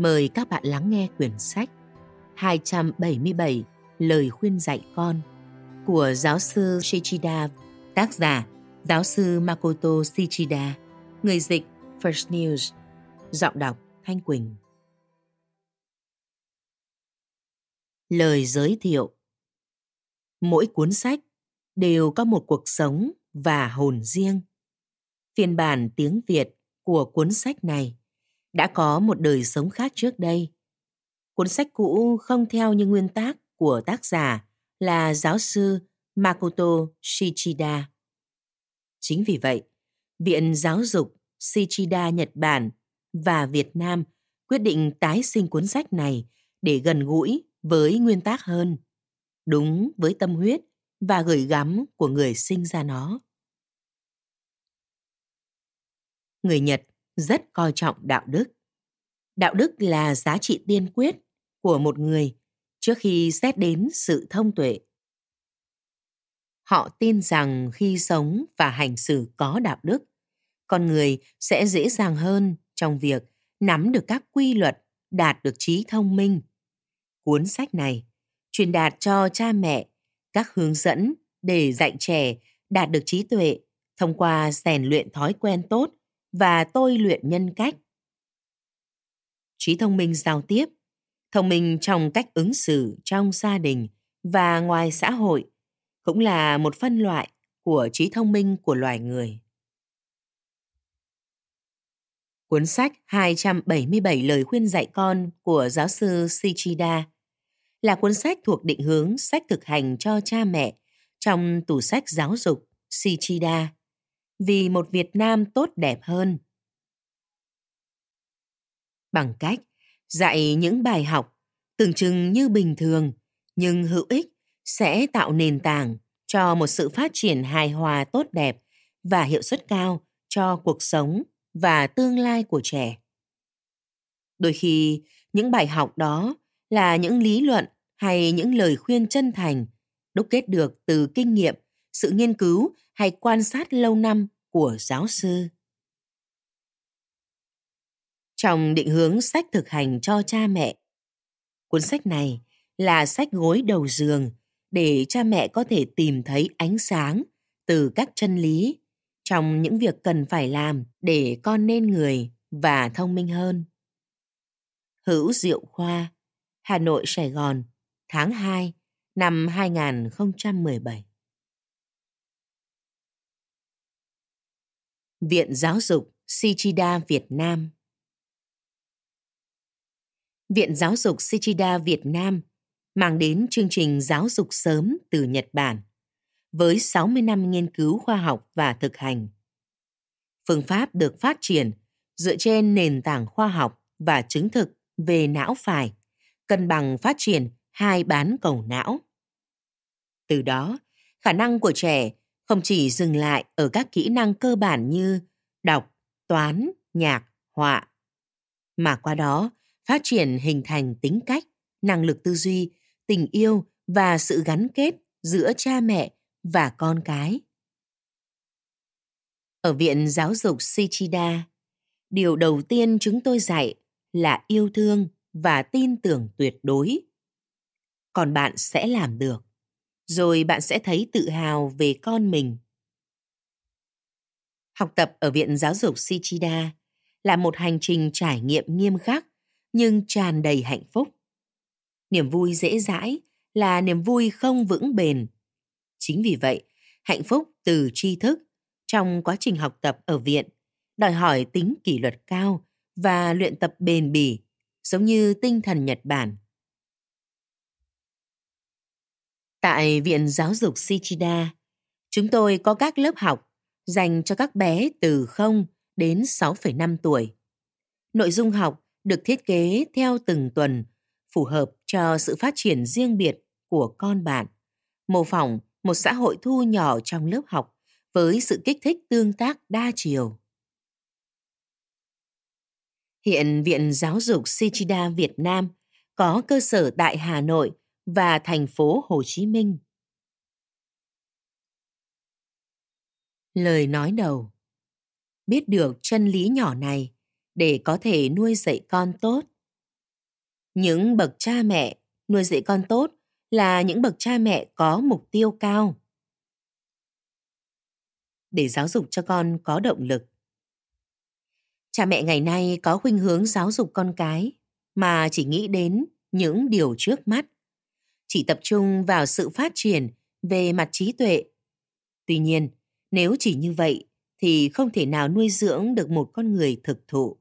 Mời các bạn lắng nghe quyển sách 277 Lời khuyên dạy con của giáo sư Shichida, tác giả giáo sư Makoto Shichida, người dịch First News, giọng đọc Thanh Quỳnh. Lời giới thiệu Mỗi cuốn sách đều có một cuộc sống và hồn riêng. Phiên bản tiếng Việt của cuốn sách này đã có một đời sống khác trước đây. Cuốn sách cũ không theo như nguyên tác của tác giả là giáo sư Makoto Shichida. Chính vì vậy, Viện Giáo dục Shichida Nhật Bản và Việt Nam quyết định tái sinh cuốn sách này để gần gũi với nguyên tác hơn, đúng với tâm huyết và gửi gắm của người sinh ra nó. Người Nhật rất coi trọng đạo đức. Đạo đức là giá trị tiên quyết của một người trước khi xét đến sự thông tuệ. Họ tin rằng khi sống và hành xử có đạo đức, con người sẽ dễ dàng hơn trong việc nắm được các quy luật, đạt được trí thông minh. Cuốn sách này truyền đạt cho cha mẹ các hướng dẫn để dạy trẻ đạt được trí tuệ thông qua rèn luyện thói quen tốt và tôi luyện nhân cách. Trí thông minh giao tiếp, thông minh trong cách ứng xử trong gia đình và ngoài xã hội cũng là một phân loại của trí thông minh của loài người. Cuốn sách 277 lời khuyên dạy con của giáo sư Shichida là cuốn sách thuộc định hướng sách thực hành cho cha mẹ trong tủ sách giáo dục Shichida vì một Việt Nam tốt đẹp hơn. Bằng cách dạy những bài học tưởng chừng như bình thường nhưng hữu ích sẽ tạo nền tảng cho một sự phát triển hài hòa tốt đẹp và hiệu suất cao cho cuộc sống và tương lai của trẻ. Đôi khi, những bài học đó là những lý luận hay những lời khuyên chân thành đúc kết được từ kinh nghiệm, sự nghiên cứu hay quan sát lâu năm của giáo sư. Trong định hướng sách thực hành cho cha mẹ, cuốn sách này là sách gối đầu giường để cha mẹ có thể tìm thấy ánh sáng từ các chân lý trong những việc cần phải làm để con nên người và thông minh hơn. Hữu Diệu Khoa, Hà Nội, Sài Gòn, tháng 2 năm 2017. Viện Giáo dục Sichida Việt Nam Viện Giáo dục Sichida Việt Nam mang đến chương trình giáo dục sớm từ Nhật Bản với 60 năm nghiên cứu khoa học và thực hành. Phương pháp được phát triển dựa trên nền tảng khoa học và chứng thực về não phải, cân bằng phát triển hai bán cầu não. Từ đó, khả năng của trẻ không chỉ dừng lại ở các kỹ năng cơ bản như đọc, toán, nhạc, họa, mà qua đó phát triển hình thành tính cách, năng lực tư duy, tình yêu và sự gắn kết giữa cha mẹ và con cái. Ở Viện Giáo dục Sichida, điều đầu tiên chúng tôi dạy là yêu thương và tin tưởng tuyệt đối. Còn bạn sẽ làm được, rồi bạn sẽ thấy tự hào về con mình. Học tập ở Viện Giáo dục Shichida là một hành trình trải nghiệm nghiêm khắc nhưng tràn đầy hạnh phúc. Niềm vui dễ dãi là niềm vui không vững bền. Chính vì vậy, hạnh phúc từ tri thức trong quá trình học tập ở viện đòi hỏi tính kỷ luật cao và luyện tập bền bỉ, giống như tinh thần Nhật Bản. Tại Viện Giáo dục Sichida, chúng tôi có các lớp học dành cho các bé từ 0 đến 6,5 tuổi. Nội dung học được thiết kế theo từng tuần, phù hợp cho sự phát triển riêng biệt của con bạn, mô phỏng một xã hội thu nhỏ trong lớp học với sự kích thích tương tác đa chiều. Hiện Viện Giáo dục Sichida Việt Nam có cơ sở tại Hà Nội và thành phố Hồ Chí Minh. Lời nói đầu Biết được chân lý nhỏ này để có thể nuôi dạy con tốt. Những bậc cha mẹ nuôi dạy con tốt là những bậc cha mẹ có mục tiêu cao. Để giáo dục cho con có động lực. Cha mẹ ngày nay có khuynh hướng giáo dục con cái mà chỉ nghĩ đến những điều trước mắt, chỉ tập trung vào sự phát triển về mặt trí tuệ. Tuy nhiên, nếu chỉ như vậy thì không thể nào nuôi dưỡng được một con người thực thụ.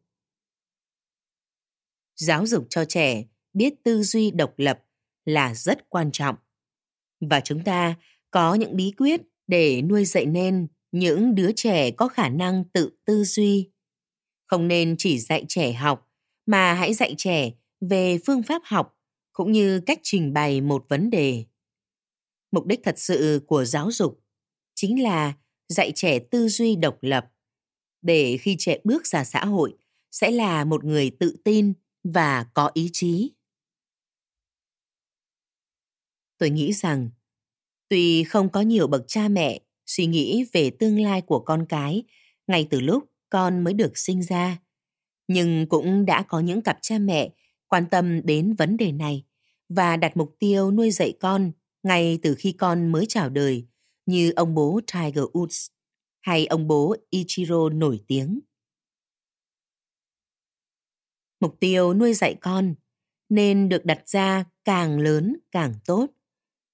Giáo dục cho trẻ biết tư duy độc lập là rất quan trọng. Và chúng ta có những bí quyết để nuôi dạy nên những đứa trẻ có khả năng tự tư duy. Không nên chỉ dạy trẻ học, mà hãy dạy trẻ về phương pháp học cũng như cách trình bày một vấn đề. Mục đích thật sự của giáo dục chính là dạy trẻ tư duy độc lập để khi trẻ bước ra xã hội sẽ là một người tự tin và có ý chí. Tôi nghĩ rằng tuy không có nhiều bậc cha mẹ suy nghĩ về tương lai của con cái ngay từ lúc con mới được sinh ra, nhưng cũng đã có những cặp cha mẹ quan tâm đến vấn đề này và đặt mục tiêu nuôi dạy con ngay từ khi con mới chào đời, như ông bố Tiger Woods hay ông bố Ichiro nổi tiếng. Mục tiêu nuôi dạy con nên được đặt ra càng lớn càng tốt,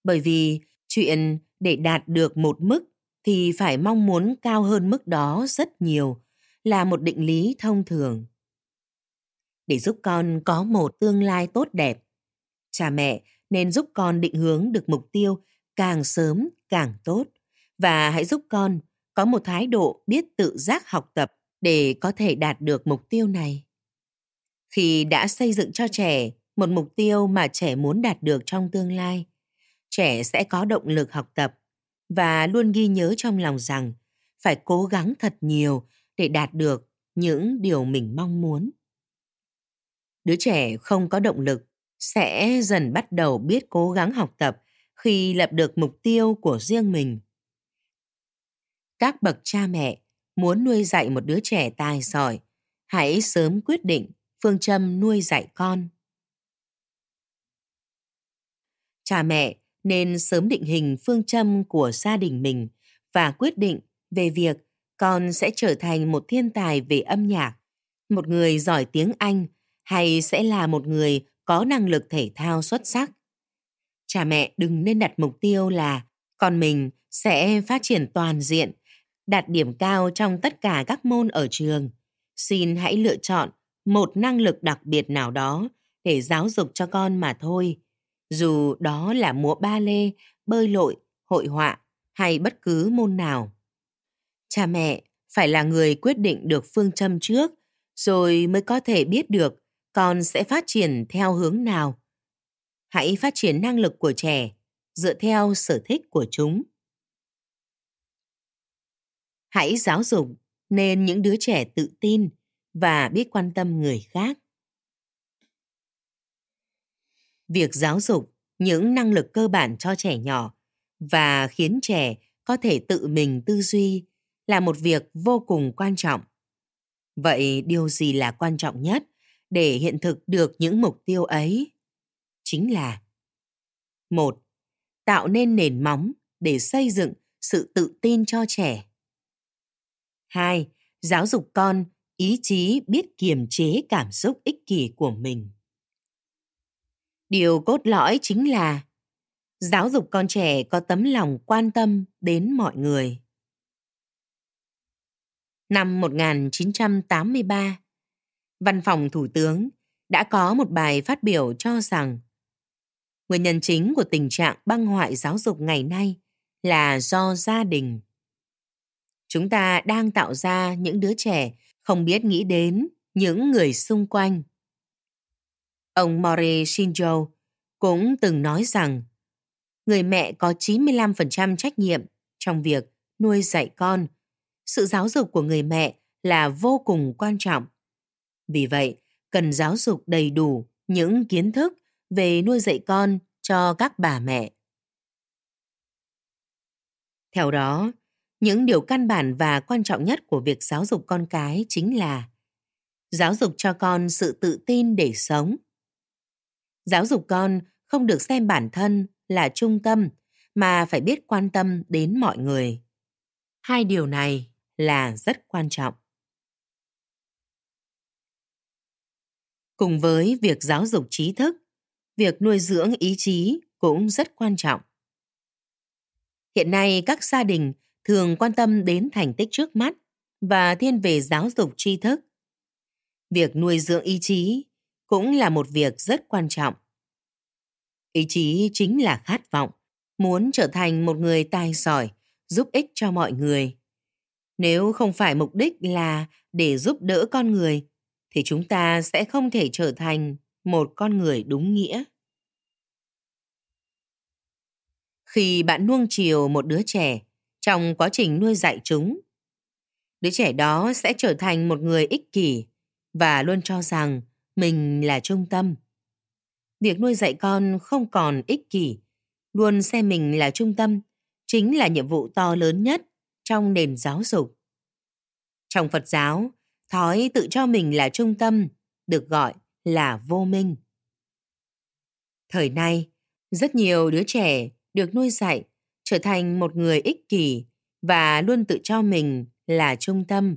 bởi vì chuyện để đạt được một mức thì phải mong muốn cao hơn mức đó rất nhiều là một định lý thông thường để giúp con có một tương lai tốt đẹp cha mẹ nên giúp con định hướng được mục tiêu càng sớm càng tốt. Và hãy giúp con có một thái độ biết tự giác học tập để có thể đạt được mục tiêu này. Khi đã xây dựng cho trẻ một mục tiêu mà trẻ muốn đạt được trong tương lai, trẻ sẽ có động lực học tập và luôn ghi nhớ trong lòng rằng phải cố gắng thật nhiều để đạt được những điều mình mong muốn. Đứa trẻ không có động lực sẽ dần bắt đầu biết cố gắng học tập khi lập được mục tiêu của riêng mình. Các bậc cha mẹ muốn nuôi dạy một đứa trẻ tài giỏi hãy sớm quyết định phương châm nuôi dạy con. Cha mẹ nên sớm định hình phương châm của gia đình mình và quyết định về việc con sẽ trở thành một thiên tài về âm nhạc, một người giỏi tiếng Anh hay sẽ là một người có năng lực thể thao xuất sắc. Cha mẹ đừng nên đặt mục tiêu là con mình sẽ phát triển toàn diện, đạt điểm cao trong tất cả các môn ở trường. Xin hãy lựa chọn một năng lực đặc biệt nào đó để giáo dục cho con mà thôi dù đó là múa ba lê, bơi lội, hội họa hay bất cứ môn nào. Cha mẹ phải là người quyết định được phương châm trước, rồi mới có thể biết được con sẽ phát triển theo hướng nào. Hãy phát triển năng lực của trẻ dựa theo sở thích của chúng. Hãy giáo dục nên những đứa trẻ tự tin và biết quan tâm người khác việc giáo dục những năng lực cơ bản cho trẻ nhỏ và khiến trẻ có thể tự mình tư duy là một việc vô cùng quan trọng vậy điều gì là quan trọng nhất để hiện thực được những mục tiêu ấy. Chính là một tạo nên nền móng để xây dựng sự tự tin cho trẻ. Hai giáo dục con ý chí biết kiềm chế cảm xúc ích kỷ của mình. Điều cốt lõi chính là giáo dục con trẻ có tấm lòng quan tâm đến mọi người. Năm 1983, Văn phòng Thủ tướng đã có một bài phát biểu cho rằng nguyên nhân chính của tình trạng băng hoại giáo dục ngày nay là do gia đình. Chúng ta đang tạo ra những đứa trẻ không biết nghĩ đến những người xung quanh Ông Mori Shinjo cũng từng nói rằng người mẹ có 95% trách nhiệm trong việc nuôi dạy con. Sự giáo dục của người mẹ là vô cùng quan trọng. Vì vậy, cần giáo dục đầy đủ những kiến thức về nuôi dạy con cho các bà mẹ. Theo đó, những điều căn bản và quan trọng nhất của việc giáo dục con cái chính là giáo dục cho con sự tự tin để sống. Giáo dục con không được xem bản thân là trung tâm mà phải biết quan tâm đến mọi người. Hai điều này là rất quan trọng. Cùng với việc giáo dục trí thức, việc nuôi dưỡng ý chí cũng rất quan trọng. Hiện nay các gia đình thường quan tâm đến thành tích trước mắt và thiên về giáo dục tri thức. Việc nuôi dưỡng ý chí cũng là một việc rất quan trọng. Ý chí chính là khát vọng, muốn trở thành một người tài giỏi, giúp ích cho mọi người. Nếu không phải mục đích là để giúp đỡ con người, thì chúng ta sẽ không thể trở thành một con người đúng nghĩa. Khi bạn nuông chiều một đứa trẻ trong quá trình nuôi dạy chúng, đứa trẻ đó sẽ trở thành một người ích kỷ và luôn cho rằng mình là trung tâm. Việc nuôi dạy con không còn ích kỷ, luôn xem mình là trung tâm, chính là nhiệm vụ to lớn nhất trong nền giáo dục. Trong Phật giáo, thói tự cho mình là trung tâm được gọi là vô minh. Thời nay, rất nhiều đứa trẻ được nuôi dạy trở thành một người ích kỷ và luôn tự cho mình là trung tâm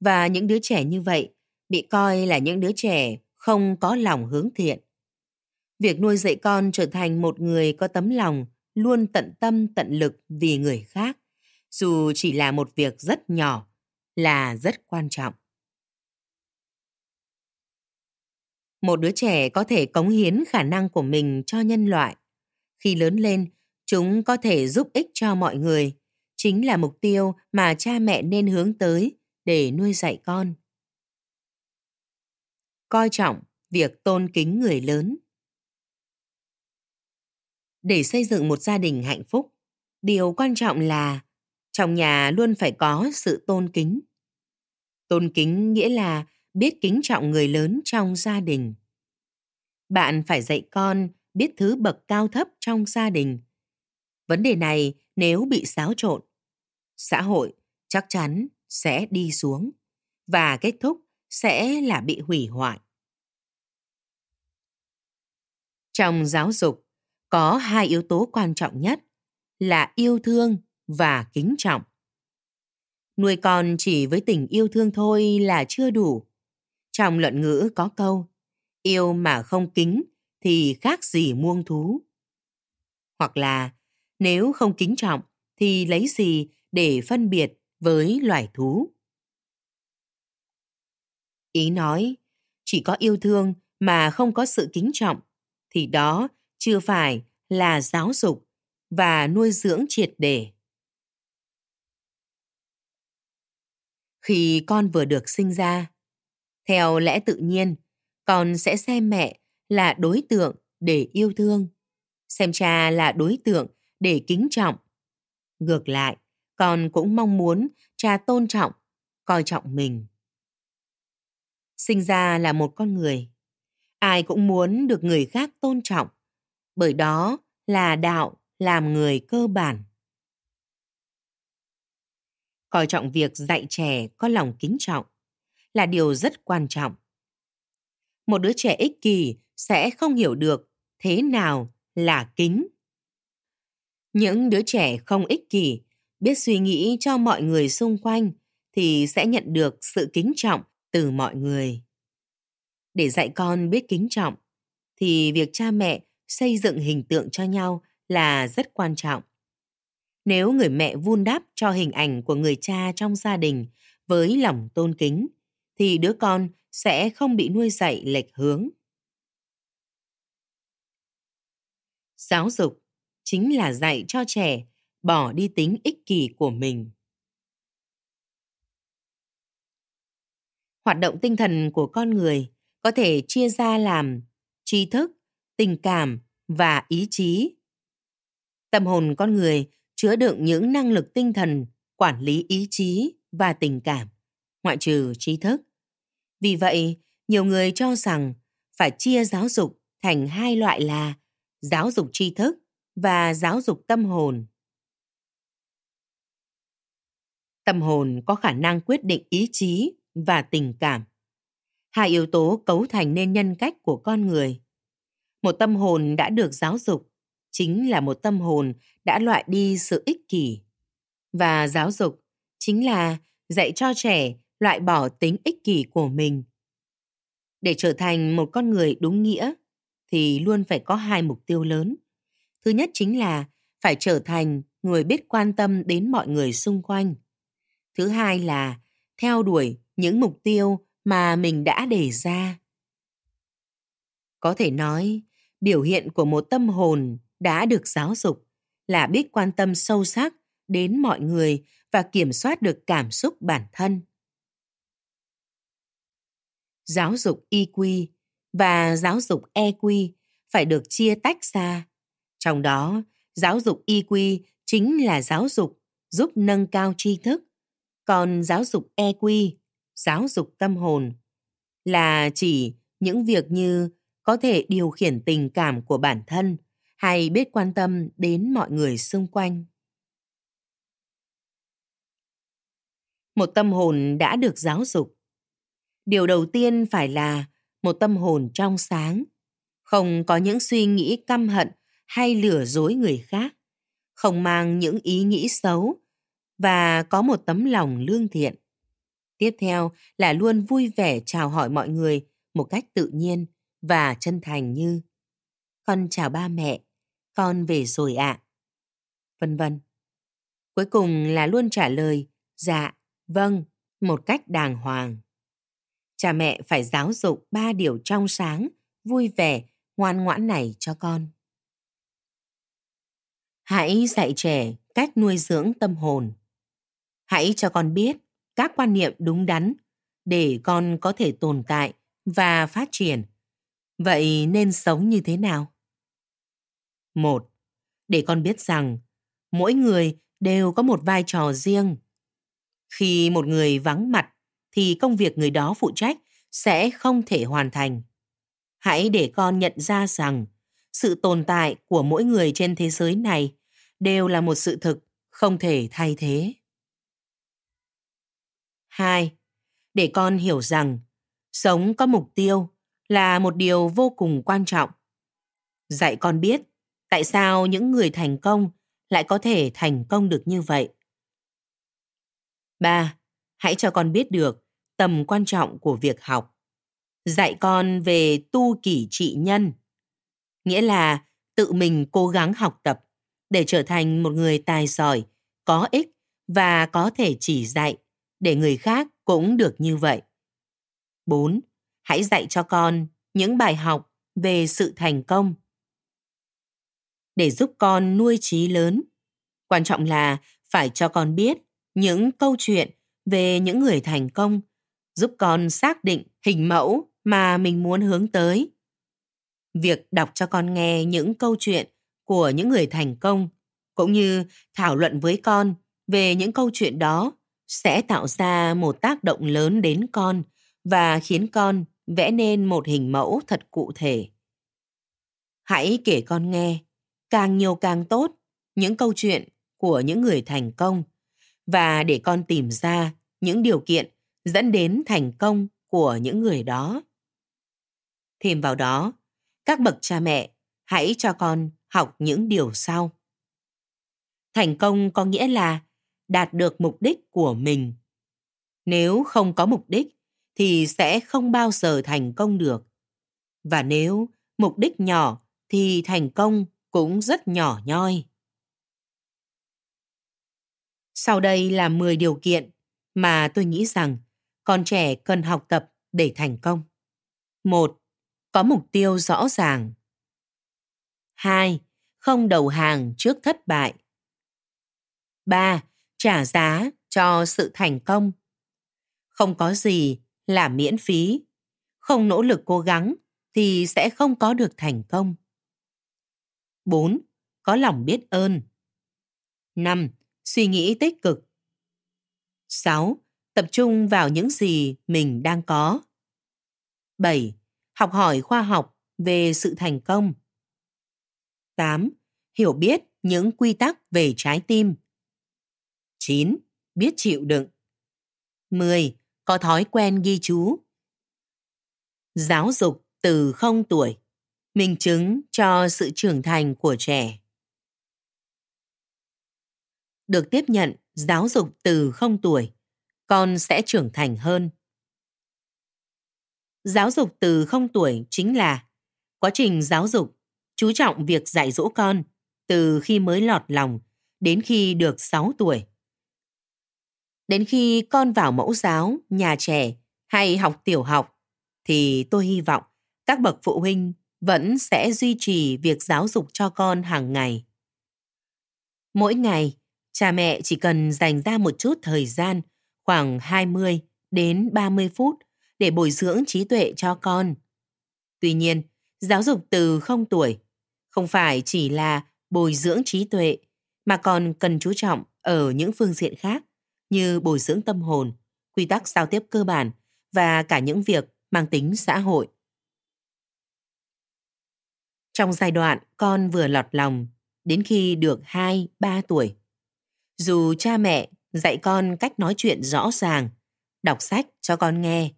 và những đứa trẻ như vậy bị coi là những đứa trẻ không có lòng hướng thiện. Việc nuôi dạy con trở thành một người có tấm lòng luôn tận tâm tận lực vì người khác, dù chỉ là một việc rất nhỏ, là rất quan trọng. Một đứa trẻ có thể cống hiến khả năng của mình cho nhân loại. Khi lớn lên, chúng có thể giúp ích cho mọi người, chính là mục tiêu mà cha mẹ nên hướng tới để nuôi dạy con. Coi trọng việc tôn kính người lớn. Để xây dựng một gia đình hạnh phúc, điều quan trọng là trong nhà luôn phải có sự tôn kính. Tôn kính nghĩa là biết kính trọng người lớn trong gia đình. Bạn phải dạy con biết thứ bậc cao thấp trong gia đình. Vấn đề này nếu bị xáo trộn, xã hội chắc chắn sẽ đi xuống và kết thúc sẽ là bị hủy hoại. Trong giáo dục, có hai yếu tố quan trọng nhất là yêu thương và kính trọng. Nuôi con chỉ với tình yêu thương thôi là chưa đủ. Trong luận ngữ có câu, yêu mà không kính thì khác gì muông thú. Hoặc là, nếu không kính trọng thì lấy gì để phân biệt với loài thú. Ý nói, chỉ có yêu thương mà không có sự kính trọng thì đó chưa phải là giáo dục và nuôi dưỡng triệt để. Khi con vừa được sinh ra, theo lẽ tự nhiên, con sẽ xem mẹ là đối tượng để yêu thương, xem cha là đối tượng để kính trọng. Ngược lại, con cũng mong muốn cha tôn trọng, coi trọng mình. Sinh ra là một con người, ai cũng muốn được người khác tôn trọng, bởi đó là đạo làm người cơ bản. Coi trọng việc dạy trẻ có lòng kính trọng là điều rất quan trọng. Một đứa trẻ ích kỷ sẽ không hiểu được thế nào là kính. Những đứa trẻ không ích kỷ, biết suy nghĩ cho mọi người xung quanh thì sẽ nhận được sự kính trọng từ mọi người. Để dạy con biết kính trọng thì việc cha mẹ xây dựng hình tượng cho nhau là rất quan trọng. Nếu người mẹ vun đắp cho hình ảnh của người cha trong gia đình với lòng tôn kính thì đứa con sẽ không bị nuôi dạy lệch hướng. Giáo dục chính là dạy cho trẻ bỏ đi tính ích kỷ của mình. Hoạt động tinh thần của con người có thể chia ra làm tri thức, tình cảm và ý chí. Tâm hồn con người chứa đựng những năng lực tinh thần, quản lý ý chí và tình cảm, ngoại trừ trí thức. Vì vậy, nhiều người cho rằng phải chia giáo dục thành hai loại là giáo dục tri thức và giáo dục tâm hồn. Tâm hồn có khả năng quyết định ý chí và tình cảm. Hai yếu tố cấu thành nên nhân cách của con người. Một tâm hồn đã được giáo dục chính là một tâm hồn đã loại đi sự ích kỷ. Và giáo dục chính là dạy cho trẻ loại bỏ tính ích kỷ của mình. Để trở thành một con người đúng nghĩa thì luôn phải có hai mục tiêu lớn. Thứ nhất chính là phải trở thành người biết quan tâm đến mọi người xung quanh. Thứ hai là theo đuổi những mục tiêu mà mình đã đề ra. Có thể nói, biểu hiện của một tâm hồn đã được giáo dục là biết quan tâm sâu sắc đến mọi người và kiểm soát được cảm xúc bản thân. Giáo dục EQ và giáo dục EQ phải được chia tách ra. Trong đó, giáo dục EQ chính là giáo dục giúp nâng cao tri thức, còn giáo dục EQ, giáo dục tâm hồn là chỉ những việc như có thể điều khiển tình cảm của bản thân hay biết quan tâm đến mọi người xung quanh. Một tâm hồn đã được giáo dục. Điều đầu tiên phải là một tâm hồn trong sáng, không có những suy nghĩ căm hận hay lừa dối người khác, không mang những ý nghĩ xấu và có một tấm lòng lương thiện. Tiếp theo là luôn vui vẻ chào hỏi mọi người một cách tự nhiên và chân thành như Con chào ba mẹ, con về rồi ạ. À. Vân vân. Cuối cùng là luôn trả lời dạ, vâng, một cách đàng hoàng. Cha mẹ phải giáo dục ba điều trong sáng, vui vẻ, ngoan ngoãn này cho con. Hãy dạy trẻ cách nuôi dưỡng tâm hồn. Hãy cho con biết các quan niệm đúng đắn để con có thể tồn tại và phát triển. Vậy nên sống như thế nào? Một, để con biết rằng mỗi người đều có một vai trò riêng. Khi một người vắng mặt thì công việc người đó phụ trách sẽ không thể hoàn thành. Hãy để con nhận ra rằng, sự tồn tại của mỗi người trên thế giới này đều là một sự thực không thể thay thế. 2. Để con hiểu rằng sống có mục tiêu là một điều vô cùng quan trọng. Dạy con biết tại sao những người thành công lại có thể thành công được như vậy. 3. Hãy cho con biết được tầm quan trọng của việc học. Dạy con về tu kỷ trị nhân, nghĩa là tự mình cố gắng học tập để trở thành một người tài giỏi, có ích và có thể chỉ dạy để người khác cũng được như vậy. 4. Hãy dạy cho con những bài học về sự thành công. Để giúp con nuôi trí lớn, quan trọng là phải cho con biết những câu chuyện về những người thành công, giúp con xác định hình mẫu mà mình muốn hướng tới. Việc đọc cho con nghe những câu chuyện của những người thành công cũng như thảo luận với con về những câu chuyện đó sẽ tạo ra một tác động lớn đến con và khiến con vẽ nên một hình mẫu thật cụ thể. Hãy kể con nghe, càng nhiều càng tốt, những câu chuyện của những người thành công và để con tìm ra những điều kiện dẫn đến thành công của những người đó. Thêm vào đó, các bậc cha mẹ hãy cho con học những điều sau. Thành công có nghĩa là đạt được mục đích của mình. Nếu không có mục đích thì sẽ không bao giờ thành công được. Và nếu mục đích nhỏ thì thành công cũng rất nhỏ nhoi. Sau đây là 10 điều kiện mà tôi nghĩ rằng con trẻ cần học tập để thành công. 1. Có mục tiêu rõ ràng. 2. Không đầu hàng trước thất bại. 3. Trả giá cho sự thành công. Không có gì là miễn phí. Không nỗ lực cố gắng thì sẽ không có được thành công. 4. Có lòng biết ơn. 5. Suy nghĩ tích cực. 6. Tập trung vào những gì mình đang có. 7. Học hỏi khoa học về sự thành công. 8. Hiểu biết những quy tắc về trái tim. 9. Biết chịu đựng. 10. Có thói quen ghi chú. Giáo dục từ 0 tuổi, minh chứng cho sự trưởng thành của trẻ. Được tiếp nhận giáo dục từ không tuổi, con sẽ trưởng thành hơn. Giáo dục từ không tuổi chính là quá trình giáo dục chú trọng việc dạy dỗ con từ khi mới lọt lòng đến khi được 6 tuổi. Đến khi con vào mẫu giáo, nhà trẻ hay học tiểu học thì tôi hy vọng các bậc phụ huynh vẫn sẽ duy trì việc giáo dục cho con hàng ngày. Mỗi ngày, cha mẹ chỉ cần dành ra một chút thời gian, khoảng 20 đến 30 phút để bồi dưỡng trí tuệ cho con. Tuy nhiên, giáo dục từ không tuổi không phải chỉ là bồi dưỡng trí tuệ mà còn cần chú trọng ở những phương diện khác như bồi dưỡng tâm hồn, quy tắc giao tiếp cơ bản và cả những việc mang tính xã hội. Trong giai đoạn con vừa lọt lòng đến khi được 2, 3 tuổi, dù cha mẹ dạy con cách nói chuyện rõ ràng, đọc sách cho con nghe,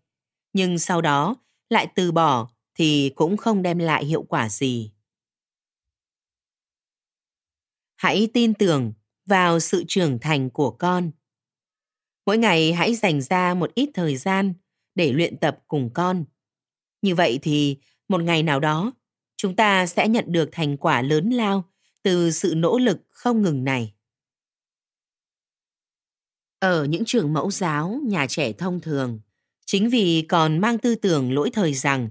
nhưng sau đó lại từ bỏ thì cũng không đem lại hiệu quả gì. Hãy tin tưởng vào sự trưởng thành của con. Mỗi ngày hãy dành ra một ít thời gian để luyện tập cùng con. Như vậy thì một ngày nào đó chúng ta sẽ nhận được thành quả lớn lao từ sự nỗ lực không ngừng này. Ở những trường mẫu giáo, nhà trẻ thông thường, chính vì còn mang tư tưởng lỗi thời rằng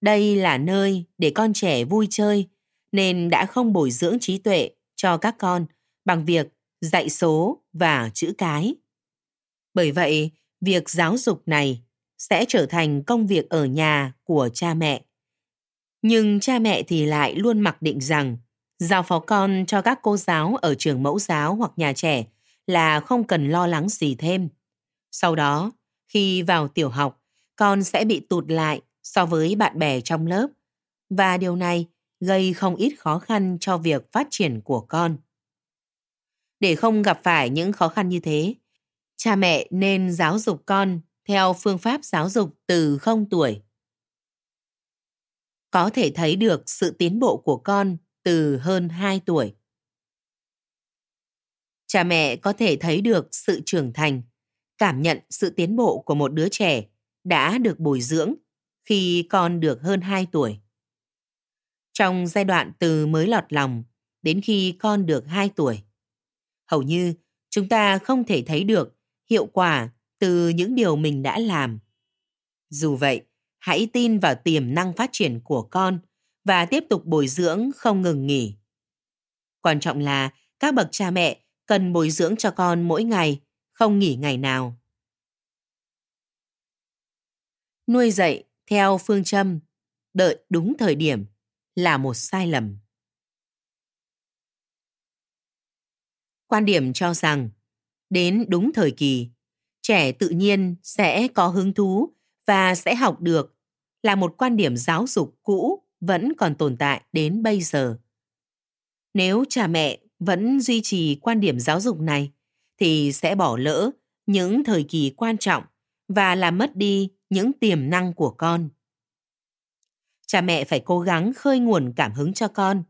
đây là nơi để con trẻ vui chơi nên đã không bồi dưỡng trí tuệ cho các con bằng việc dạy số và chữ cái. Bởi vậy, việc giáo dục này sẽ trở thành công việc ở nhà của cha mẹ. Nhưng cha mẹ thì lại luôn mặc định rằng giao phó con cho các cô giáo ở trường mẫu giáo hoặc nhà trẻ là không cần lo lắng gì thêm. Sau đó, khi vào tiểu học, con sẽ bị tụt lại so với bạn bè trong lớp và điều này gây không ít khó khăn cho việc phát triển của con. Để không gặp phải những khó khăn như thế, cha mẹ nên giáo dục con theo phương pháp giáo dục từ 0 tuổi. Có thể thấy được sự tiến bộ của con từ hơn 2 tuổi. Cha mẹ có thể thấy được sự trưởng thành, cảm nhận sự tiến bộ của một đứa trẻ đã được bồi dưỡng khi con được hơn 2 tuổi. Trong giai đoạn từ mới lọt lòng đến khi con được 2 tuổi, hầu như chúng ta không thể thấy được hiệu quả từ những điều mình đã làm. Dù vậy, hãy tin vào tiềm năng phát triển của con và tiếp tục bồi dưỡng không ngừng nghỉ. Quan trọng là các bậc cha mẹ cần bồi dưỡng cho con mỗi ngày, không nghỉ ngày nào. Nuôi dạy theo phương châm đợi đúng thời điểm là một sai lầm. Quan điểm cho rằng đến đúng thời kỳ, trẻ tự nhiên sẽ có hứng thú và sẽ học được là một quan điểm giáo dục cũ vẫn còn tồn tại đến bây giờ. Nếu cha mẹ vẫn duy trì quan điểm giáo dục này thì sẽ bỏ lỡ những thời kỳ quan trọng và làm mất đi những tiềm năng của con. Cha mẹ phải cố gắng khơi nguồn cảm hứng cho con.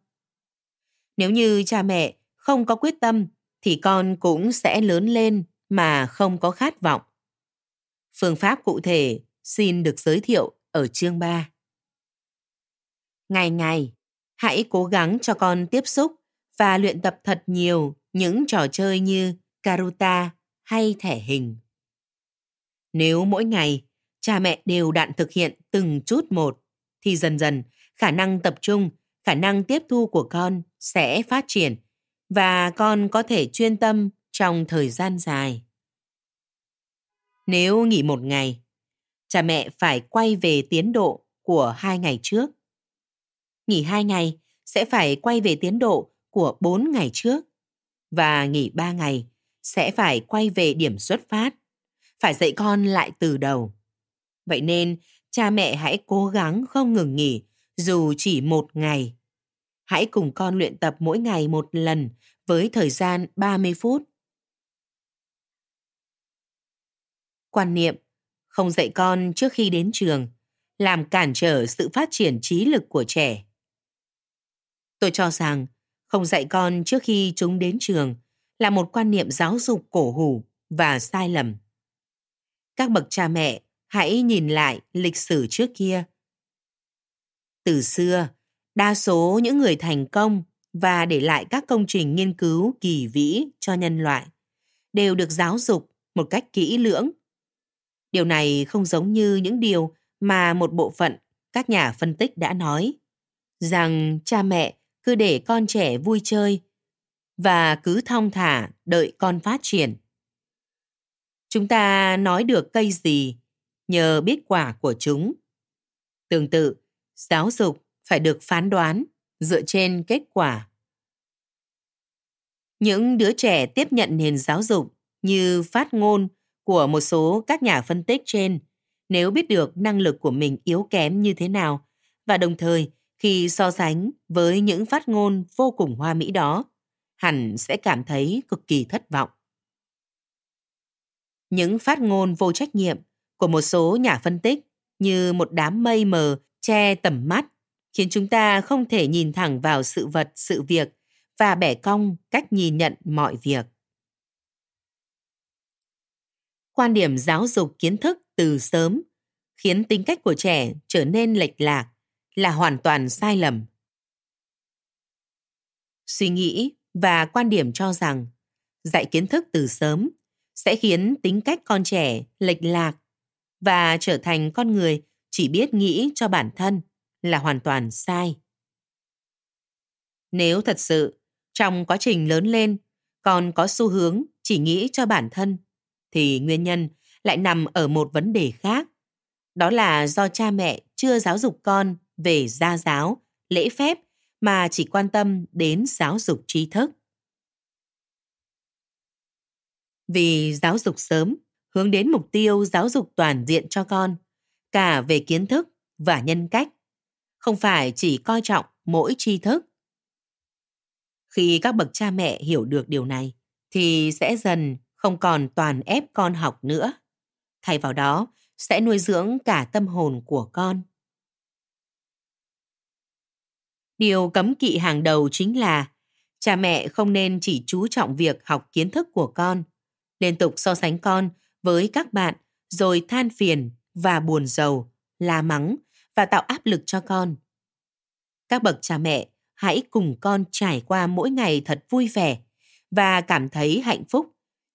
Nếu như cha mẹ không có quyết tâm thì con cũng sẽ lớn lên mà không có khát vọng. Phương pháp cụ thể xin được giới thiệu ở chương 3. Ngày ngày, hãy cố gắng cho con tiếp xúc và luyện tập thật nhiều những trò chơi như Karuta hay thẻ hình. Nếu mỗi ngày cha mẹ đều đặn thực hiện từng chút một, thì dần dần khả năng tập trung, khả năng tiếp thu của con sẽ phát triển và con có thể chuyên tâm trong thời gian dài. Nếu nghỉ một ngày, cha mẹ phải quay về tiến độ của hai ngày trước. Nghỉ hai ngày sẽ phải quay về tiến độ của bốn ngày trước. Và nghỉ ba ngày sẽ phải quay về điểm xuất phát. Phải dạy con lại từ đầu. Vậy nên, cha mẹ hãy cố gắng không ngừng nghỉ dù chỉ một ngày. Hãy cùng con luyện tập mỗi ngày một lần với thời gian 30 phút. Quan niệm không dạy con trước khi đến trường làm cản trở sự phát triển trí lực của trẻ. Tôi cho rằng không dạy con trước khi chúng đến trường là một quan niệm giáo dục cổ hủ và sai lầm. Các bậc cha mẹ hãy nhìn lại lịch sử trước kia. Từ xưa, đa số những người thành công và để lại các công trình nghiên cứu kỳ vĩ cho nhân loại đều được giáo dục một cách kỹ lưỡng. Điều này không giống như những điều mà một bộ phận các nhà phân tích đã nói rằng cha mẹ cứ để con trẻ vui chơi và cứ thong thả đợi con phát triển. Chúng ta nói được cây gì nhờ biết quả của chúng. Tương tự, giáo dục phải được phán đoán dựa trên kết quả. Những đứa trẻ tiếp nhận nền giáo dục như phát ngôn của một số các nhà phân tích trên, nếu biết được năng lực của mình yếu kém như thế nào và đồng thời khi so sánh với những phát ngôn vô cùng hoa mỹ đó, hẳn sẽ cảm thấy cực kỳ thất vọng. Những phát ngôn vô trách nhiệm của một số nhà phân tích như một đám mây mờ che tầm mắt khiến chúng ta không thể nhìn thẳng vào sự vật, sự việc và bẻ cong cách nhìn nhận mọi việc. Quan điểm giáo dục kiến thức từ sớm khiến tính cách của trẻ trở nên lệch lạc là hoàn toàn sai lầm. Suy nghĩ và quan điểm cho rằng dạy kiến thức từ sớm sẽ khiến tính cách con trẻ lệch lạc và trở thành con người chỉ biết nghĩ cho bản thân là hoàn toàn sai. Nếu thật sự trong quá trình lớn lên còn có xu hướng chỉ nghĩ cho bản thân, thì nguyên nhân lại nằm ở một vấn đề khác. Đó là do cha mẹ chưa giáo dục con về gia giáo, lễ phép mà chỉ quan tâm đến giáo dục trí thức. Vì giáo dục sớm hướng đến mục tiêu giáo dục toàn diện cho con, cả về kiến thức và nhân cách, không phải chỉ coi trọng mỗi tri thức. Khi các bậc cha mẹ hiểu được điều này, thì sẽ dần không còn toàn ép con học nữa. Thay vào đó, sẽ nuôi dưỡng cả tâm hồn của con. Điều cấm kỵ hàng đầu chính là cha mẹ không nên chỉ chú trọng việc học kiến thức của con, liên tục so sánh con với các bạn rồi than phiền và buồn rầu, la mắng và tạo áp lực cho con. Các bậc cha mẹ hãy cùng con trải qua mỗi ngày thật vui vẻ và cảm thấy hạnh phúc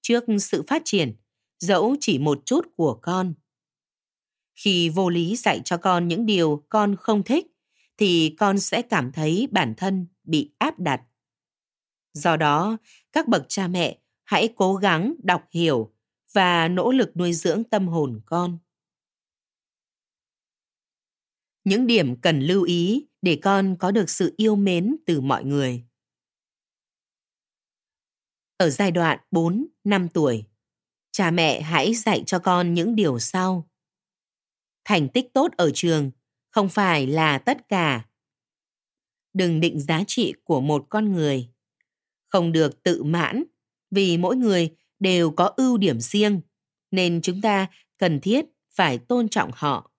trước sự phát triển, dẫu chỉ một chút của con. Khi vô lý dạy cho con những điều con không thích, thì con sẽ cảm thấy bản thân bị áp đặt. Do đó, các bậc cha mẹ hãy cố gắng đọc hiểu và nỗ lực nuôi dưỡng tâm hồn con. Những điểm cần lưu ý để con có được sự yêu mến từ mọi người. Ở giai đoạn 4, 5 tuổi, cha mẹ hãy dạy cho con những điều sau. Thành tích tốt ở trường không phải là tất cả. Đừng định giá trị của một con người. Không được tự mãn vì mỗi người đều có ưu điểm riêng nên chúng ta cần thiết phải tôn trọng họ.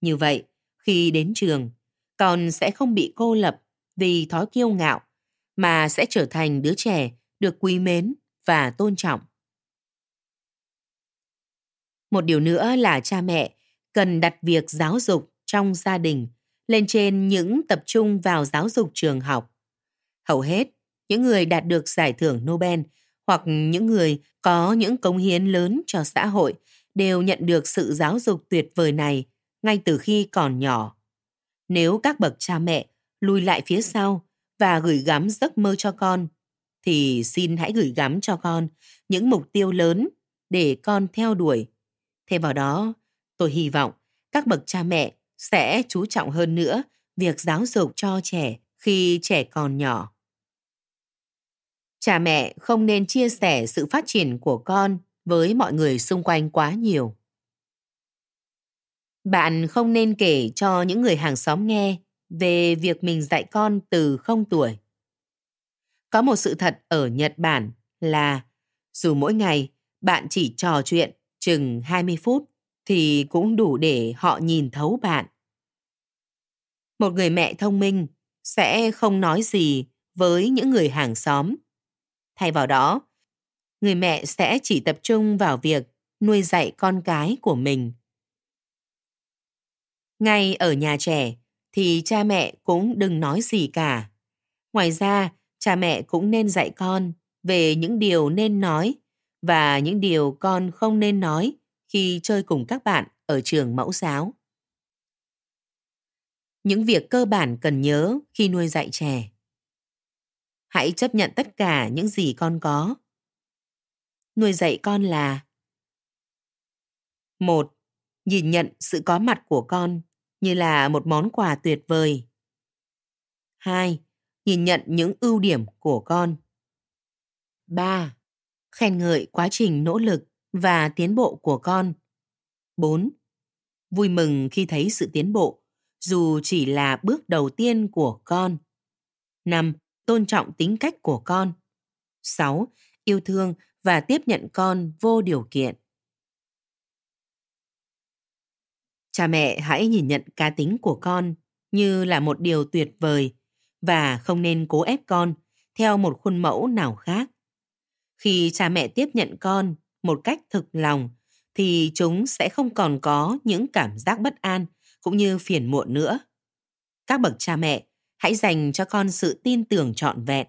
Như vậy, khi đến trường, con sẽ không bị cô lập vì thói kiêu ngạo mà sẽ trở thành đứa trẻ được quý mến và tôn trọng. Một điều nữa là cha mẹ cần đặt việc giáo dục trong gia đình lên trên những tập trung vào giáo dục trường học. Hầu hết, những người đạt được giải thưởng Nobel hoặc những người có những cống hiến lớn cho xã hội đều nhận được sự giáo dục tuyệt vời này ngay từ khi còn nhỏ. Nếu các bậc cha mẹ lùi lại phía sau và gửi gắm giấc mơ cho con, thì xin hãy gửi gắm cho con những mục tiêu lớn để con theo đuổi. Thêm vào đó, tôi hy vọng các bậc cha mẹ sẽ chú trọng hơn nữa việc giáo dục cho trẻ khi trẻ còn nhỏ. Cha mẹ không nên chia sẻ sự phát triển của con với mọi người xung quanh quá nhiều. Bạn không nên kể cho những người hàng xóm nghe về việc mình dạy con từ không tuổi. Có một sự thật ở Nhật Bản là dù mỗi ngày bạn chỉ trò chuyện chừng 20 phút thì cũng đủ để họ nhìn thấu bạn. Một người mẹ thông minh sẽ không nói gì với những người hàng xóm. Thay vào đó, người mẹ sẽ chỉ tập trung vào việc nuôi dạy con cái của mình. Ngay ở nhà trẻ thì cha mẹ cũng đừng nói gì cả. Ngoài ra, cha mẹ cũng nên dạy con về những điều nên nói và những điều con không nên nói khi chơi cùng các bạn ở trường mẫu giáo. Những việc cơ bản cần nhớ khi nuôi dạy trẻ. Hãy chấp nhận tất cả những gì con có. Nuôi dạy con là một, Nhìn nhận sự có mặt của con như là một món quà tuyệt vời. 2. Nhìn nhận những ưu điểm của con. 3. Khen ngợi quá trình nỗ lực và tiến bộ của con. 4. Vui mừng khi thấy sự tiến bộ, dù chỉ là bước đầu tiên của con. 5. Tôn trọng tính cách của con. 6. Yêu thương và tiếp nhận con vô điều kiện. Cha mẹ hãy nhìn nhận cá tính của con như là một điều tuyệt vời và không nên cố ép con theo một khuôn mẫu nào khác. Khi cha mẹ tiếp nhận con một cách thực lòng thì chúng sẽ không còn có những cảm giác bất an cũng như phiền muộn nữa. Các bậc cha mẹ hãy dành cho con sự tin tưởng trọn vẹn.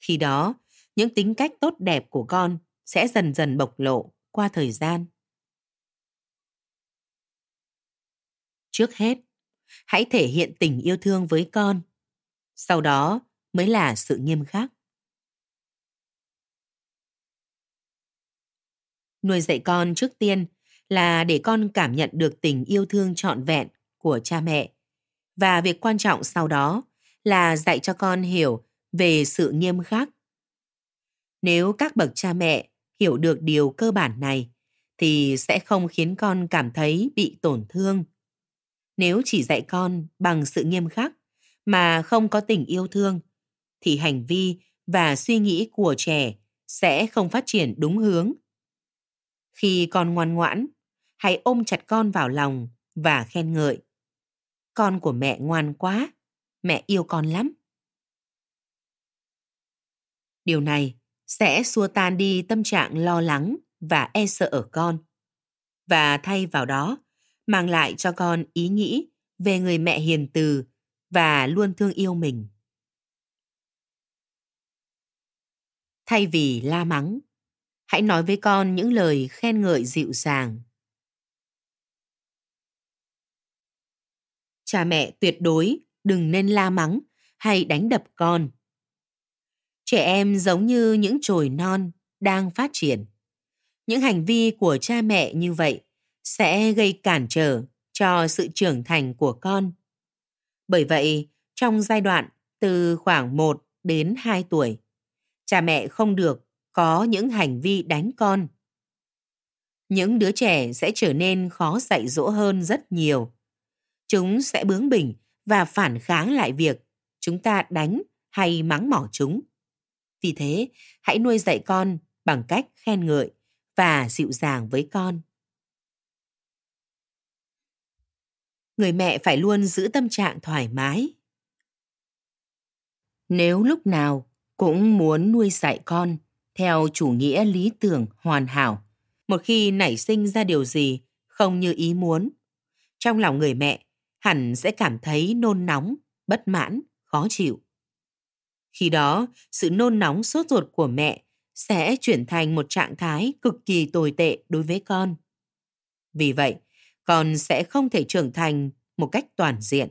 Khi đó, những tính cách tốt đẹp của con sẽ dần dần bộc lộ qua thời gian. Trước hết, hãy thể hiện tình yêu thương với con. Sau đó mới là sự nghiêm khắc. Nuôi dạy con trước tiên là để con cảm nhận được tình yêu thương trọn vẹn của cha mẹ. Và việc quan trọng sau đó là dạy cho con hiểu về sự nghiêm khắc. Nếu các bậc cha mẹ hiểu được điều cơ bản này, thì sẽ không khiến con cảm thấy bị tổn thương. Nếu chỉ dạy con bằng sự nghiêm khắc mà không có tình yêu thương, thì hành vi và suy nghĩ của trẻ sẽ không phát triển đúng hướng khi con ngoan ngoãn, hãy ôm chặt con vào lòng và khen ngợi. Con của mẹ ngoan quá, mẹ yêu con lắm. Điều này sẽ xua tan đi tâm trạng lo lắng và e sợ ở con. Và thay vào đó, mang lại cho con ý nghĩ về người mẹ hiền từ và luôn thương yêu mình. Thay vì la mắng, hãy nói với con những lời khen ngợi dịu dàng. Cha mẹ tuyệt đối đừng nên la mắng hay đánh đập con. Trẻ em giống như những chồi non đang phát triển. Những hành vi của cha mẹ như vậy sẽ gây cản trở cho sự trưởng thành của con. Bởi vậy, trong giai đoạn từ khoảng 1 đến 2 tuổi, cha mẹ không được có những hành vi đánh con. Những đứa trẻ sẽ trở nên khó dạy dỗ hơn rất nhiều. Chúng sẽ bướng bỉnh và phản kháng lại việc chúng ta đánh hay mắng mỏ chúng. Vì thế, hãy nuôi dạy con bằng cách khen ngợi và dịu dàng với con. Người mẹ phải luôn giữ tâm trạng thoải mái. Nếu lúc nào cũng muốn nuôi dạy con theo chủ nghĩa lý tưởng hoàn hảo. Một khi nảy sinh ra điều gì không như ý muốn, trong lòng người mẹ hẳn sẽ cảm thấy nôn nóng, bất mãn, khó chịu. Khi đó, sự nôn nóng sốt ruột của mẹ sẽ chuyển thành một trạng thái cực kỳ tồi tệ đối với con. Vì vậy, con sẽ không thể trưởng thành một cách toàn diện.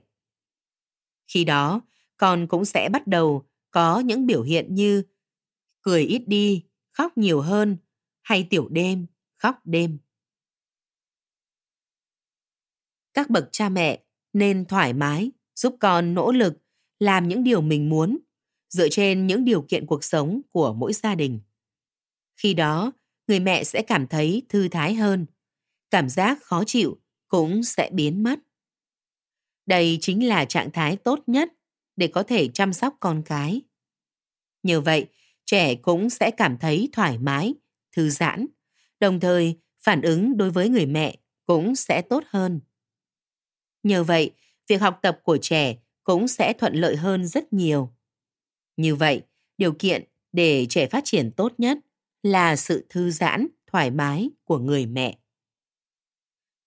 Khi đó, con cũng sẽ bắt đầu có những biểu hiện như cười ít đi, khóc nhiều hơn, hay tiểu đêm, khóc đêm. các bậc cha mẹ nên thoải mái giúp con nỗ lực làm những điều mình muốn dựa trên những điều kiện cuộc sống của mỗi gia đình. Khi đó người mẹ sẽ cảm thấy thư thái hơn cảm giác khó chịu cũng sẽ biến mất. Đây chính là trạng thái tốt nhất để có thể chăm sóc con cái. Nhờ vậy trẻ cũng sẽ cảm thấy thoải mái, thư giãn. Đồng thời, phản ứng đối với người mẹ cũng sẽ tốt hơn. Nhờ vậy, việc học tập của trẻ cũng sẽ thuận lợi hơn rất nhiều. Như vậy, điều kiện để trẻ phát triển tốt nhất là sự thư giãn, thoải mái của người mẹ.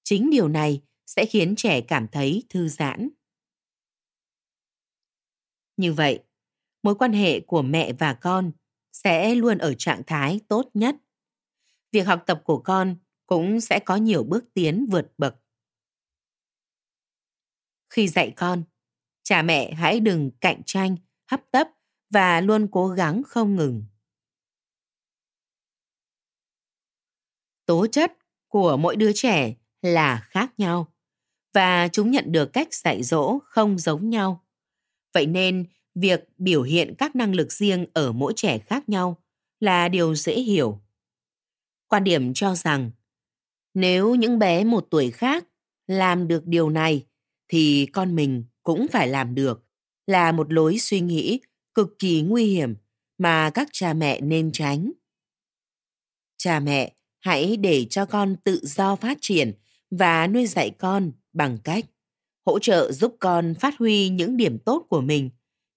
Chính điều này sẽ khiến trẻ cảm thấy thư giãn. Như vậy, mối quan hệ của mẹ và con sẽ luôn ở trạng thái tốt nhất. Việc học tập của con cũng sẽ có nhiều bước tiến vượt bậc. Khi dạy con, cha mẹ hãy đừng cạnh tranh, hấp tấp và luôn cố gắng không ngừng. Tố chất của mỗi đứa trẻ là khác nhau và chúng nhận được cách dạy dỗ không giống nhau. Vậy nên việc biểu hiện các năng lực riêng ở mỗi trẻ khác nhau là điều dễ hiểu. Quan điểm cho rằng, nếu những bé một tuổi khác làm được điều này, thì con mình cũng phải làm được là một lối suy nghĩ cực kỳ nguy hiểm mà các cha mẹ nên tránh. Cha mẹ, hãy để cho con tự do phát triển và nuôi dạy con bằng cách hỗ trợ giúp con phát huy những điểm tốt của mình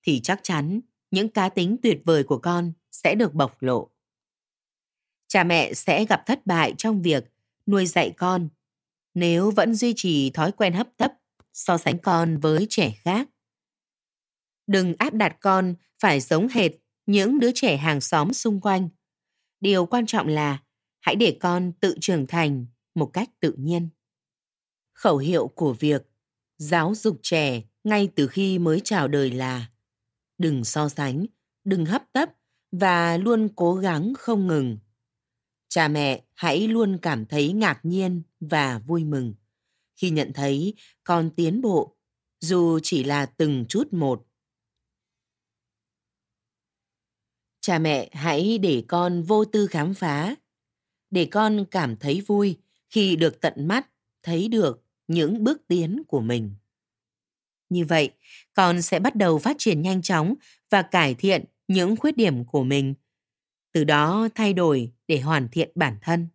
thì chắc chắn những cá tính tuyệt vời của con sẽ được bộc lộ. Cha mẹ sẽ gặp thất bại trong việc nuôi dạy con nếu vẫn duy trì thói quen hấp tấp so sánh con với trẻ khác. Đừng áp đặt con phải giống hệt những đứa trẻ hàng xóm xung quanh. Điều quan trọng là hãy để con tự trưởng thành một cách tự nhiên. Khẩu hiệu của việc giáo dục trẻ ngay từ khi mới chào đời là đừng so sánh, đừng hấp tấp và luôn cố gắng không ngừng. Cha mẹ, hãy luôn cảm thấy ngạc nhiên và vui mừng. Khi nhận thấy con tiến bộ, dù chỉ là từng chút một. Cha mẹ, hãy để con vô tư khám phá, để con cảm thấy vui khi được tận mắt, thấy được những bước tiến của mình như vậy, con sẽ bắt đầu phát triển nhanh chóng và cải thiện những khuyết điểm của mình. Từ đó thay đổi để hoàn thiện bản thân.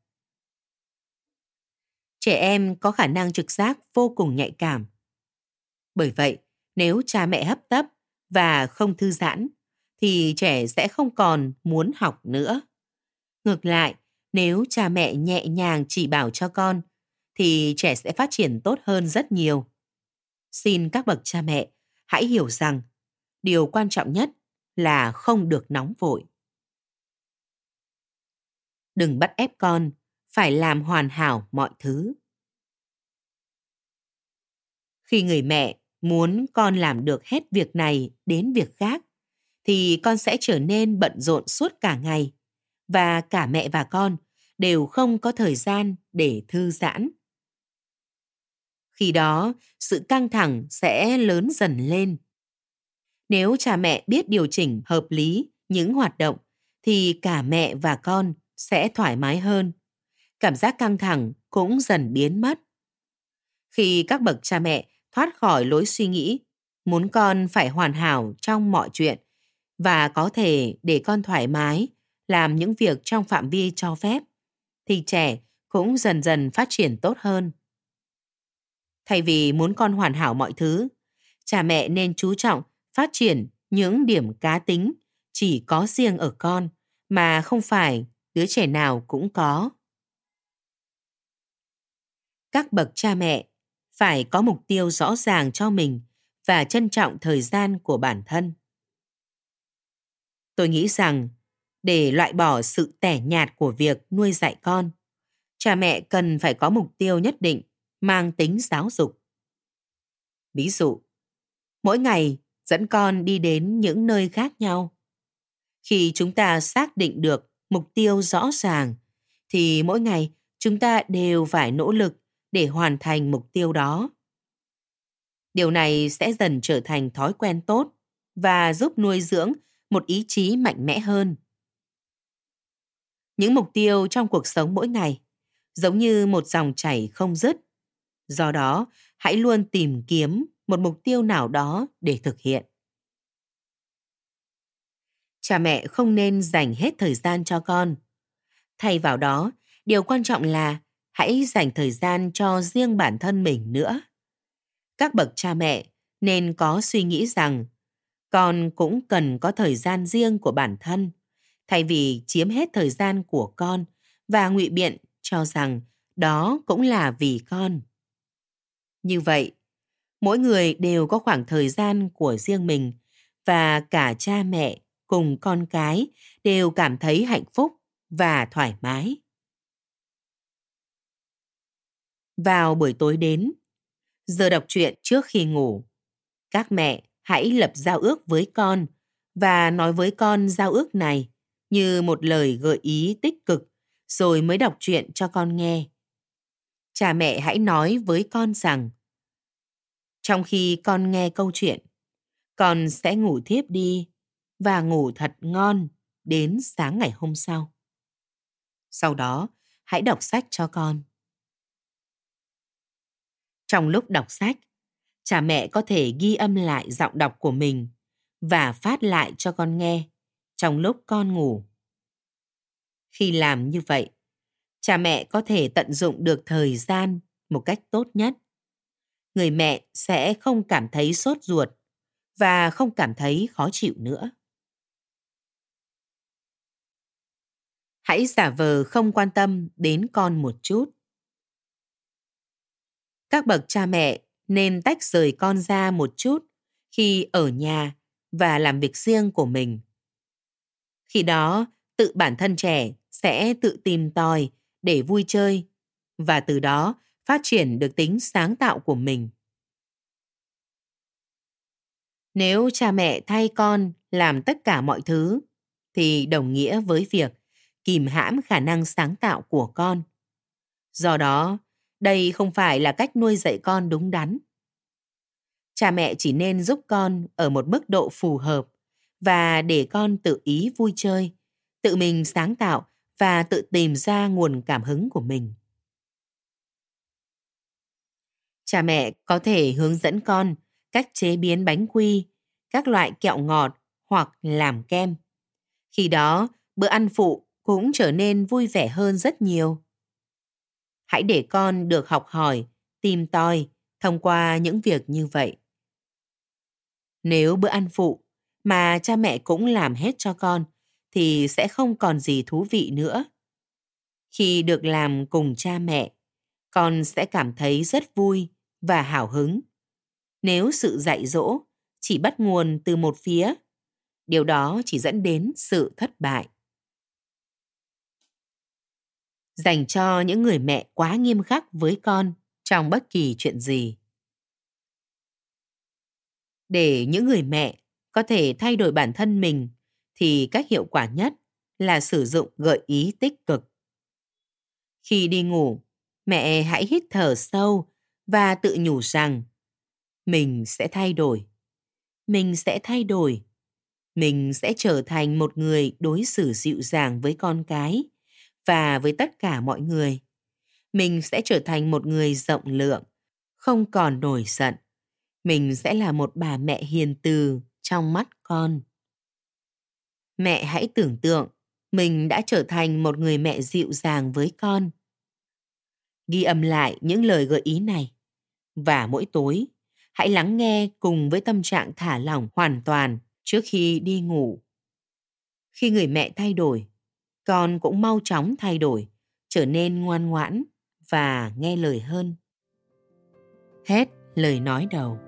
Trẻ em có khả năng trực giác vô cùng nhạy cảm. Bởi vậy, nếu cha mẹ hấp tấp và không thư giãn, thì trẻ sẽ không còn muốn học nữa. Ngược lại, nếu cha mẹ nhẹ nhàng chỉ bảo cho con, thì trẻ sẽ phát triển tốt hơn rất nhiều xin các bậc cha mẹ, hãy hiểu rằng, điều quan trọng nhất là không được nóng vội. Đừng bắt ép con phải làm hoàn hảo mọi thứ. Khi người mẹ muốn con làm được hết việc này đến việc khác, thì con sẽ trở nên bận rộn suốt cả ngày, và cả mẹ và con đều không có thời gian để thư giãn khi đó sự căng thẳng sẽ lớn dần lên. Nếu cha mẹ biết điều chỉnh hợp lý những hoạt động, thì cả mẹ và con sẽ thoải mái hơn. Cảm giác căng thẳng cũng dần biến mất. Khi các bậc cha mẹ thoát khỏi lối suy nghĩ, muốn con phải hoàn hảo trong mọi chuyện và có thể để con thoải mái làm những việc trong phạm vi cho phép, thì trẻ cũng dần dần phát triển tốt hơn thay vì muốn con hoàn hảo mọi thứ. Cha mẹ nên chú trọng, phát triển những điểm cá tính, chỉ có riêng ở con, mà không phải đứa trẻ nào cũng có. Các bậc cha mẹ phải có mục tiêu rõ ràng cho mình và trân trọng thời gian của bản thân. Tôi nghĩ rằng, để loại bỏ sự tẻ nhạt của việc nuôi dạy con, cha mẹ cần phải có mục tiêu nhất định mang tính giáo dục ví dụ, mỗi ngày dẫn con đi đến những nơi khác nhau khi chúng ta xác định được mục tiêu rõ ràng, thì mỗi ngày chúng ta đều phải nỗ lực để hoàn thành mục tiêu đó Điều này sẽ dần trở thành thói quen tốt và giúp nuôi dưỡng một ý chí mạnh mẽ hơn. Những mục tiêu trong cuộc sống mỗi ngày giống như một dòng chảy không dứt. Do đó, hãy luôn tìm kiếm một mục tiêu nào đó để thực hiện. Cha mẹ không nên dành hết thời gian cho con. Thay vào đó, điều quan trọng là hãy dành thời gian cho riêng bản thân mình nữa. Các bậc cha mẹ nên có suy nghĩ rằng con cũng cần có thời gian riêng của bản thân thay vì chiếm hết thời gian của con và ngụy biện cho rằng đó cũng là vì con. Như vậy, mỗi người đều có khoảng thời gian của riêng mình và cả cha mẹ cùng con cái đều cảm thấy hạnh phúc và thoải mái. Vào buổi tối đến, giờ đọc truyện trước khi ngủ, các mẹ hãy lập giao ước với con và nói với con giao ước này như một lời gợi ý tích cực rồi mới đọc truyện cho con nghe. Cha mẹ hãy nói với con rằng trong khi con nghe câu chuyện, con sẽ ngủ thiếp đi và ngủ thật ngon đến sáng ngày hôm sau. Sau đó, hãy đọc sách cho con. Trong lúc đọc sách, cha mẹ có thể ghi âm lại giọng đọc của mình và phát lại cho con nghe trong lúc con ngủ. Khi làm như vậy, cha mẹ có thể tận dụng được thời gian một cách tốt nhất. Người mẹ sẽ không cảm thấy sốt ruột và không cảm thấy khó chịu nữa. Hãy giả vờ không quan tâm đến con một chút. Các bậc cha mẹ nên tách rời con ra một chút khi ở nhà và làm việc riêng của mình. Khi đó, tự bản thân trẻ sẽ tự tìm tòi để vui chơi và từ đó phát triển được tính sáng tạo của mình. Nếu cha mẹ thay con làm tất cả mọi thứ thì đồng nghĩa với việc kìm hãm khả năng sáng tạo của con. Do đó, đây không phải là cách nuôi dạy con đúng đắn. Cha mẹ chỉ nên giúp con ở một mức độ phù hợp và để con tự ý vui chơi, tự mình sáng tạo và tự tìm ra nguồn cảm hứng của mình. Cha mẹ có thể hướng dẫn con cách chế biến bánh quy, các loại kẹo ngọt hoặc làm kem. Khi đó, bữa ăn phụ cũng trở nên vui vẻ hơn rất nhiều. Hãy để con được học hỏi, tìm tòi thông qua những việc như vậy. Nếu bữa ăn phụ mà cha mẹ cũng làm hết cho con thì sẽ không còn gì thú vị nữa. Khi được làm cùng cha mẹ, con sẽ cảm thấy rất vui và hào hứng. Nếu sự dạy dỗ chỉ bắt nguồn từ một phía, điều đó chỉ dẫn đến sự thất bại. Dành cho những người mẹ quá nghiêm khắc với con trong bất kỳ chuyện gì. Để những người mẹ có thể thay đổi bản thân mình thì cách hiệu quả nhất là sử dụng gợi ý tích cực. Khi đi ngủ, mẹ hãy hít thở sâu và tự nhủ rằng mình sẽ thay đổi. Mình sẽ thay đổi. Mình sẽ trở thành một người đối xử dịu dàng với con cái và với tất cả mọi người. Mình sẽ trở thành một người rộng lượng, không còn nổi giận. Mình sẽ là một bà mẹ hiền từ trong mắt con. Mẹ hãy tưởng tượng mình đã trở thành một người mẹ dịu dàng với con. Ghi âm lại những lời gợi ý này và mỗi tối hãy lắng nghe cùng với tâm trạng thả lỏng hoàn toàn trước khi đi ngủ. Khi người mẹ thay đổi, con cũng mau chóng thay đổi, trở nên ngoan ngoãn và nghe lời hơn. Hết lời nói đầu.